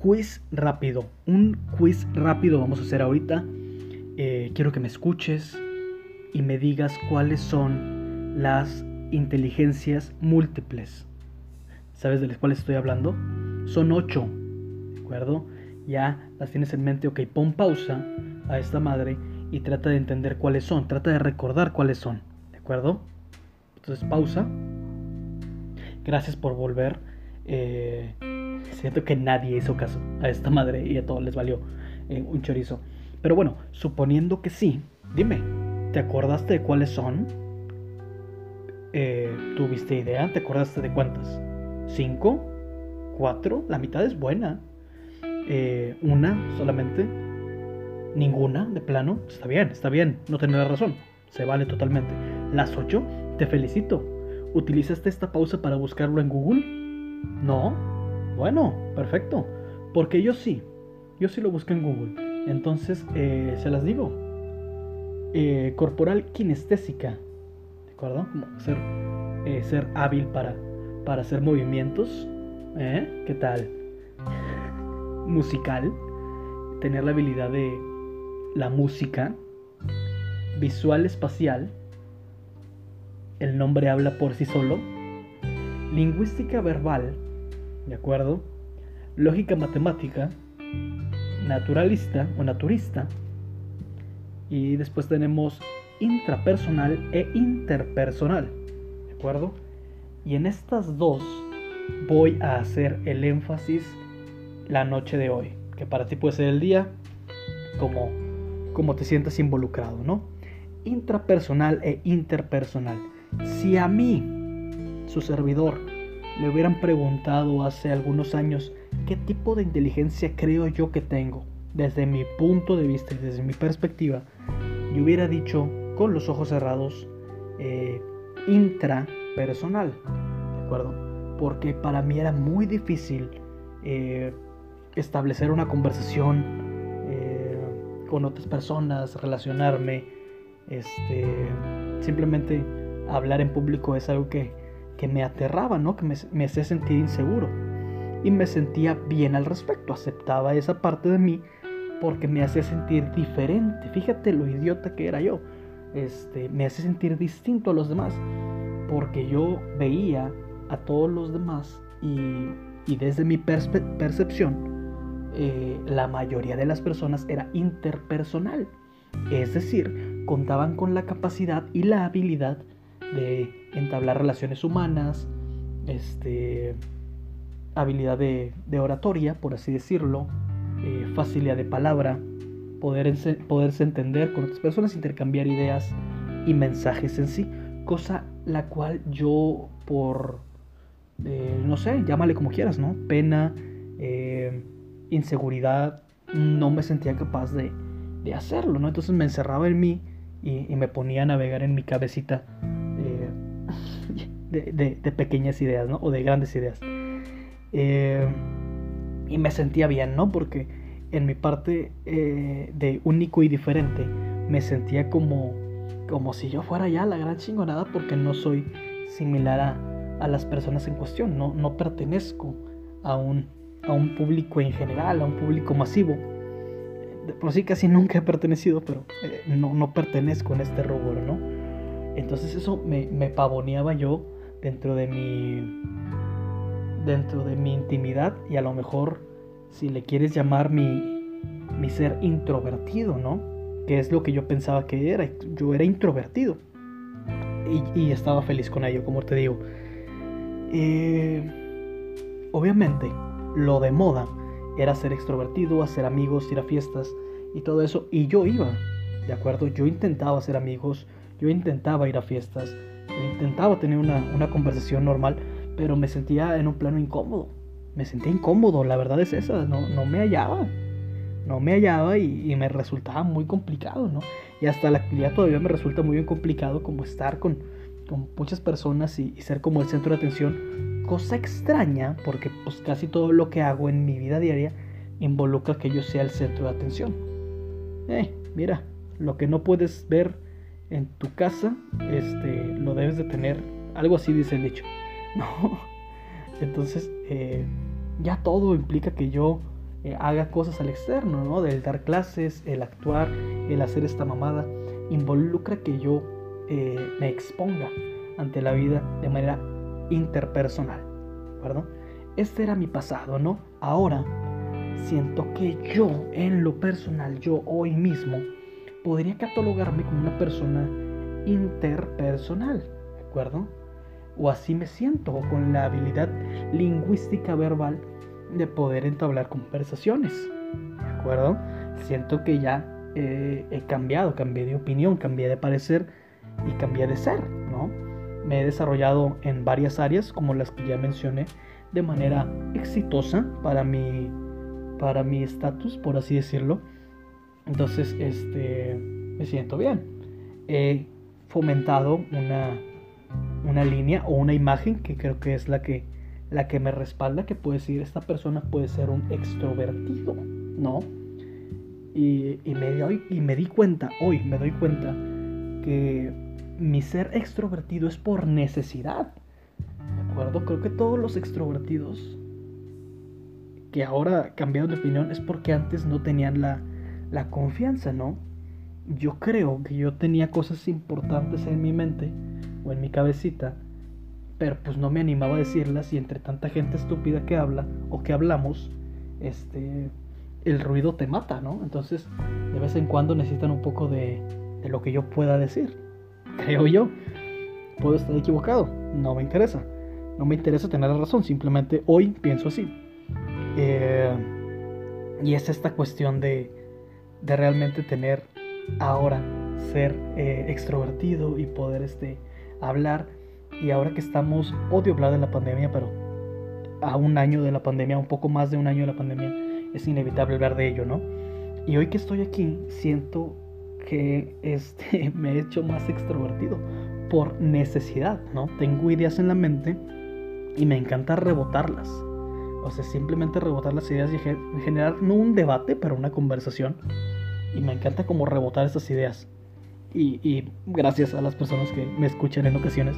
quiz rápido. Un quiz rápido vamos a hacer ahorita. Eh, quiero que me escuches y me digas cuáles son las inteligencias múltiples. ¿Sabes de las cuales estoy hablando? Son ocho, ¿de acuerdo? Ya las tienes en mente, ok, pon pausa a esta madre y trata de entender cuáles son, trata de recordar cuáles son, ¿de acuerdo? Entonces pausa. Gracias por volver. Eh, siento que nadie hizo caso a esta madre y a todos les valió eh, un chorizo. Pero bueno, suponiendo que sí, dime, ¿te acordaste de cuáles son? Eh, ¿Tuviste idea? ¿Te acordaste de cuántas? ¿Cinco? ¿Cuatro? La mitad es buena. Eh, ¿Una solamente? ¿Ninguna? ¿De plano? Está bien, está bien, no tendrás razón. Se vale totalmente. ¿Las ocho? Te felicito. ¿Utilizaste esta pausa para buscarlo en Google? No. Bueno, perfecto. Porque yo sí. Yo sí lo busqué en Google. Entonces, eh, se las digo. Eh, corporal kinestésica. ¿De acuerdo? Como ser, eh, ser hábil para, para hacer movimientos. ¿Eh? ¿Qué tal? Musical. Tener la habilidad de la música. Visual espacial. El nombre habla por sí solo. Lingüística verbal. ¿De acuerdo? Lógica matemática. Naturalista o naturista. Y después tenemos intrapersonal e interpersonal. ¿De acuerdo? Y en estas dos voy a hacer el énfasis la noche de hoy. Que para ti puede ser el día como, como te sientas involucrado, ¿no? Intrapersonal e interpersonal. Si a mí, su servidor, le hubieran preguntado hace algunos años qué tipo de inteligencia creo yo que tengo, desde mi punto de vista y desde mi perspectiva, yo hubiera dicho con los ojos cerrados eh, intrapersonal, ¿de acuerdo? Porque para mí era muy difícil eh, establecer una conversación eh, con otras personas, relacionarme, este, simplemente hablar en público es algo que, que me aterraba, ¿no? Que me, hacía sentir inseguro. Y me sentía bien al respecto, aceptaba esa parte de mí porque me hacía sentir diferente. Fíjate lo idiota que era yo. Este, me hace sentir distinto a los demás porque yo veía a todos los demás y, y desde mi percepción eh, la mayoría de las personas era interpersonal. Es decir, contaban con la capacidad y la habilidad de entablar relaciones humanas, este, habilidad de, oratoria, por así decirlo, eh, facilidad de palabra, poder, poderse entender con otras personas, intercambiar ideas y mensajes en sí, cosa la cual yo por, eh, no sé, llámale como quieras, ¿no? Pena, eh, inseguridad, no me sentía capaz de, de, hacerlo, ¿no? Entonces me encerraba en mí y me ponía a navegar en mi cabecita de, de, pequeñas ideas, ¿no? O de grandes ideas. Eh, y me sentía bien, ¿no? Porque en mi parte eh, de único y diferente me sentía como, como si yo fuera ya la gran chingonada porque no soy similar a, a las personas en cuestión, no, no pertenezco a un, a un público en general, a un público masivo. Por sí casi nunca he pertenecido, pero eh, no, no pertenezco en este rubro, ¿no? Entonces eso me, me pavoneaba yo dentro de mi dentro de mi intimidad y a lo mejor si le quieres llamar mi, mi ser introvertido, ¿no? Que es lo que yo pensaba que era. Yo era introvertido. Y, estaba feliz con ello, como te digo. Eh, obviamente, lo de moda era ser extrovertido, hacer amigos, ir a fiestas y todo eso. Y yo iba, ¿de acuerdo? Yo intentaba hacer amigos, yo intentaba ir a fiestas, intentaba tener una, una conversación normal pero me sentía en un plano incómodo. Me sentía incómodo, la verdad es esa, no, no me hallaba. No me hallaba y, me resultaba muy complicado, ¿no? Y hasta la actividad todavía me resulta muy bien complicado como estar con, con muchas personas y, y, ser como el centro de atención. Cosa extraña, porque pues casi todo lo que hago en mi vida diaria involucra que yo sea el centro de atención. Eh, mira, lo que no puedes ver en tu casa, este, lo debes de tener. Algo así dice el dicho. ¿no? Entonces, eh, ya todo implica que yo eh, haga cosas al externo, ¿no? Del dar clases, el actuar, el hacer esta mamada, involucra que yo eh, me exponga ante la vida de manera interpersonal, ¿verdad? Este era mi pasado, ¿no? Ahora siento que yo, en lo personal, yo hoy mismo, podría catalogarme como una persona interpersonal, ¿de acuerdo? O así me siento, con la habilidad lingüística verbal de poder entablar conversaciones. ¿De acuerdo? Siento que ya eh, he cambiado, cambié de opinión, cambié de parecer y cambié de ser, ¿no? Me he desarrollado en varias áreas, como las que ya mencioné, de manera exitosa para mi para mi estatus, por así decirlo. Entonces, este, me siento bien. He fomentado una, una línea o una imagen que creo que es la que la que me respalda que puede decir esta persona puede ser un extrovertido, ¿no? Y, me doy, y me di cuenta, hoy me doy cuenta que mi ser extrovertido es por necesidad. ¿De acuerdo? Creo que todos los extrovertidos que ahora cambiaron de opinión es porque antes no tenían la, la confianza, ¿no? Yo creo que yo tenía cosas importantes en mi mente o en mi cabecita pero pues no me animaba a decirlas y entre tanta gente estúpida que habla o que hablamos, este, el ruido te mata, ¿no? Entonces, de vez en cuando necesitan un poco de, de lo que yo pueda decir, creo yo. Puedo estar equivocado, no me interesa. No me interesa tener la razón, simplemente hoy pienso así. Eh, y es esta cuestión de, de realmente tener ahora ser eh, extrovertido y poder este, hablar y ahora que estamos, odio hablar de la pandemia, pero a un año de la pandemia, un poco más de un año de la pandemia, es inevitable hablar de ello, ¿no? Y hoy que estoy aquí, siento que este, me he hecho más extrovertido por necesidad, ¿no? Tengo ideas en la mente y me encanta rebotarlas. O sea, simplemente rebotar las ideas y generar no un debate, pero una conversación. Y me encanta como rebotar esas ideas. Y, y gracias a las personas que me escuchan en ocasiones,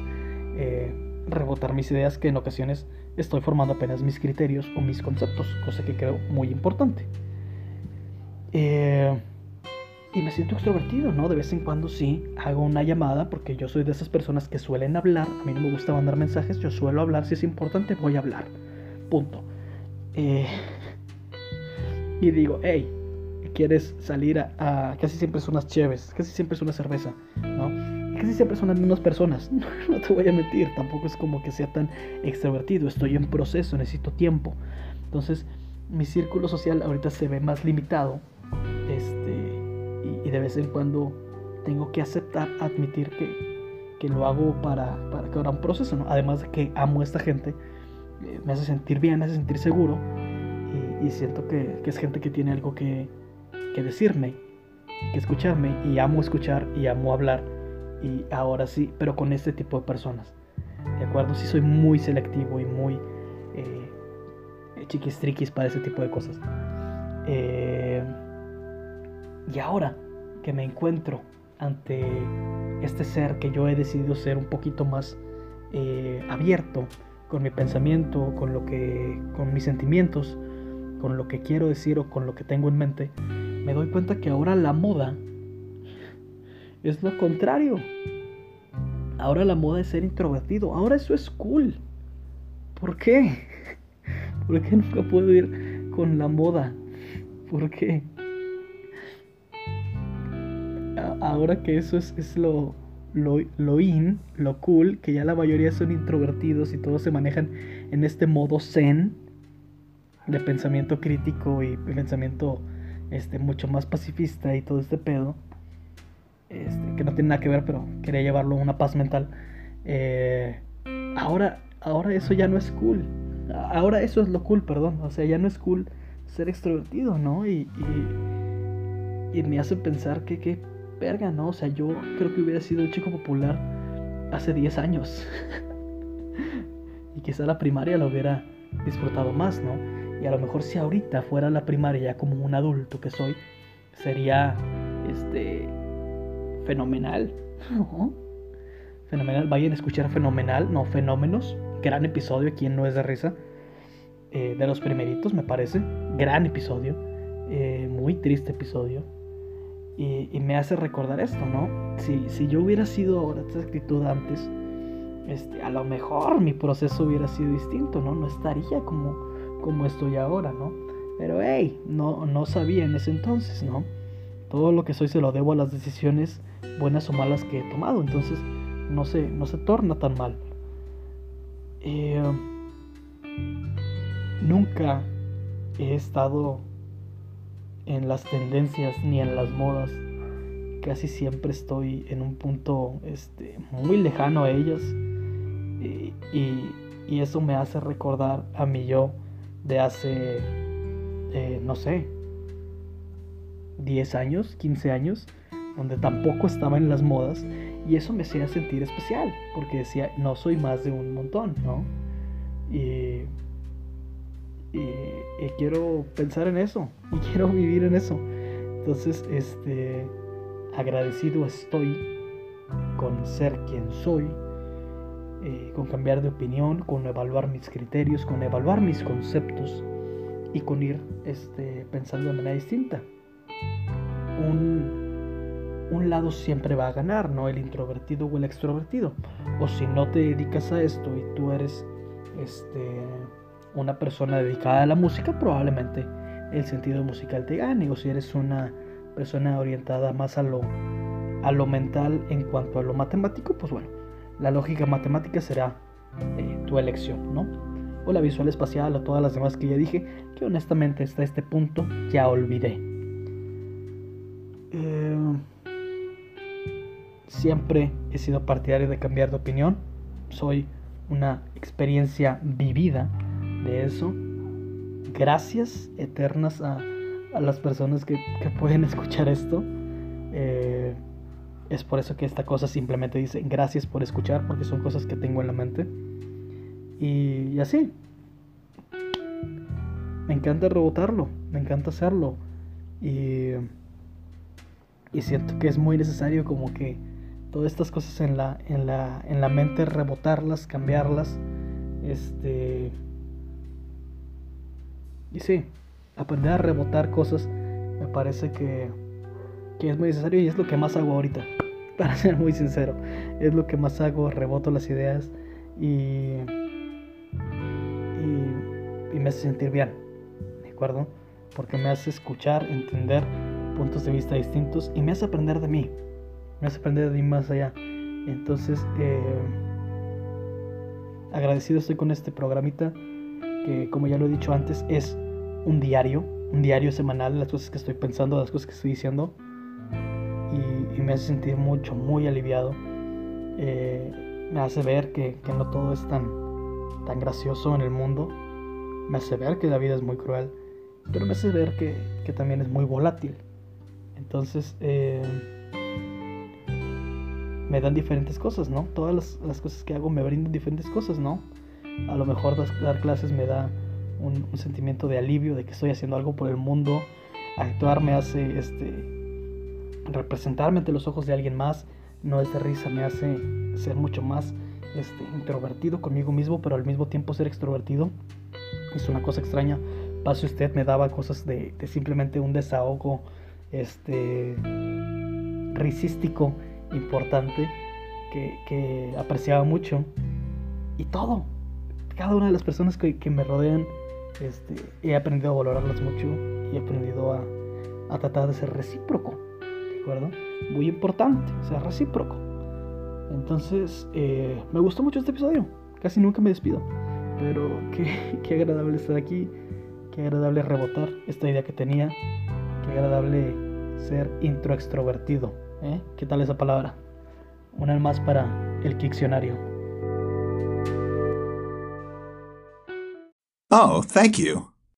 eh, rebotar mis ideas que en ocasiones estoy formando apenas mis criterios o mis conceptos, cosa que creo muy importante. Eh, y me siento extrovertido, ¿no? De vez en cuando sí hago una llamada porque yo soy de esas personas que suelen hablar. A mí no me gusta mandar mensajes, yo suelo hablar. Si es importante, voy a hablar. Punto. Eh, y digo, hey, ¿quieres salir a, Casi siempre son unas chéves, casi siempre es una cerveza, ¿no? casi siempre son las mismas personas. No, te voy a mentir, tampoco es como que sea tan extrovertido. Estoy en proceso, necesito tiempo. Entonces, mi círculo social ahorita se ve más limitado. Este, y, de vez en cuando tengo que aceptar, admitir que, que lo hago para, para que un proceso. ¿no? Además de que amo a esta gente, me hace sentir bien, me hace sentir seguro. Y, siento que, es gente que tiene algo que, que decirme, que escucharme. Y amo escuchar y amo hablar y ahora sí, pero con este tipo de personas. ¿De acuerdo? Sí soy muy selectivo y muy eh, chiquistriquis para ese tipo de cosas. Eh, y ahora que me encuentro ante este ser que yo he decidido ser un poquito más eh, abierto con mi pensamiento, con lo que, con mis sentimientos, con lo que quiero decir o con lo que tengo en mente, me doy cuenta que ahora la moda es lo contrario. Ahora la moda es ser introvertido. Ahora eso es cool. ¿Por qué? ¿Por qué nunca puedo ir con la moda? ¿Por qué? Ahora que eso es, es lo, lo, lo, in, lo cool, que ya la mayoría son introvertidos y todos se manejan en este modo zen de pensamiento crítico y pensamiento este, mucho más pacifista y todo este pedo. Este, que no tiene nada que ver, pero quería llevarlo a una paz mental. Eh, ahora, ahora eso ya no es cool. Ahora eso es lo cool, perdón. O sea, ya no es cool ser extrovertido, ¿no? Y, y, me hace pensar que verga, ¿no? O sea, yo creo que hubiera sido un chico popular hace 10 años. y quizá la primaria lo hubiera disfrutado más, ¿no? Y a lo mejor si ahorita fuera la primaria ya como un adulto que soy, sería este fenomenal. Fenomenal. Vayan a escuchar Fenomenal, no Fenómenos. Gran episodio, quien no es de risa. Eh, de los primeritos, me parece. gran episodio, eh, muy triste episodio. Y, me hace recordar esto, ¿no? Si, si yo hubiera sido ahora esta actitud antes, este, a lo mejor mi proceso hubiera sido distinto, ¿no? No estaría como, como estoy ahora, ¿no? Pero hey, no, no sabía en ese entonces, ¿no? Todo lo que soy se lo debo a las decisiones buenas o malas que he tomado, entonces no se, no se torna tan mal. Eh, nunca he estado en las tendencias ni en las modas. Casi siempre estoy en un punto este, muy lejano a ellas. Y, y, eso me hace recordar a mi yo de hace, eh, no sé, 10 años, 15 años, donde tampoco estaba en las modas. Y eso me hacía sentir especial, porque decía, no soy más de un montón, ¿no? Y y, quiero pensar en eso y quiero vivir en eso. Entonces, este, agradecido estoy con ser quien soy, eh, con cambiar de opinión, con evaluar mis criterios, con evaluar mis conceptos y con ir este, pensando de manera distinta. Un, un lado siempre va a ganar, ¿no? El introvertido o el extrovertido. O si no te dedicas a esto y tú eres este una persona dedicada a la música, probablemente el sentido musical te gane. O si eres una persona orientada más a lo, a lo mental en cuanto a lo matemático, pues bueno, la lógica matemática será eh, tu elección, ¿no? O la visual espacial o todas las demás que ya dije, que honestamente hasta este punto ya olvidé. Eh, siempre he sido partidario de cambiar de opinión. Soy una experiencia vivida de eso. Gracias eternas a, las personas que, pueden escuchar esto. Eh, es por eso que esta cosa simplemente dice gracias por escuchar, porque son cosas que tengo en la mente. Y, así. Me encanta rebotarlo, me encanta hacerlo. Y, y siento que es muy necesario como que todas estas cosas en la, en la, en la mente, rebotarlas, cambiarlas. Este y sí, aprender a rebotar cosas me parece que, es muy necesario y es lo que más hago ahorita. Para ser muy sincero, es lo que más hago, reboto las ideas y, y, me hace sentir bien, ¿de acuerdo? Porque me hace escuchar, entender puntos de vista distintos y me hace aprender de mí, me hace aprender de mí más allá. Entonces, eh, agradecido estoy con este programita que, como ya lo he dicho antes, es un diario, un diario semanal de las cosas que estoy pensando, de las cosas que estoy diciendo. Y, me hace sentir mucho, muy aliviado. Eh, me hace ver que, no todo es tan, tan gracioso en el mundo. Me hace ver que la vida es muy cruel. Pero me hace ver que, también es muy volátil. Entonces, eh, me dan diferentes cosas, ¿no? Todas las, las, cosas que hago me brindan diferentes cosas, ¿no? A lo mejor dar clases me da un, sentimiento de alivio de que estoy haciendo algo por el mundo. Actuar me hace este, representarme ante los ojos de alguien más. No es de risa, me hace ser mucho más este, introvertido conmigo mismo, pero al mismo tiempo ser extrovertido. Es una cosa extraña. Pase usted me daba cosas de, simplemente un desahogo este, risístico importante que, que apreciaba mucho. Y todo, cada una de las personas que, que me rodean este, he aprendido a valorarlas mucho y he aprendido a, a tratar de ser recíproco, ¿de acuerdo? Muy importante, ser recíproco. Entonces, eh, me gustó mucho este episodio. Casi nunca me despido. Pero qué, qué, agradable estar aquí. Qué agradable rebotar esta idea que tenía. Qué agradable ser introextrovertido. ¿eh? ¿Qué tal esa palabra? Una más para el diccionario. Oh, thank you.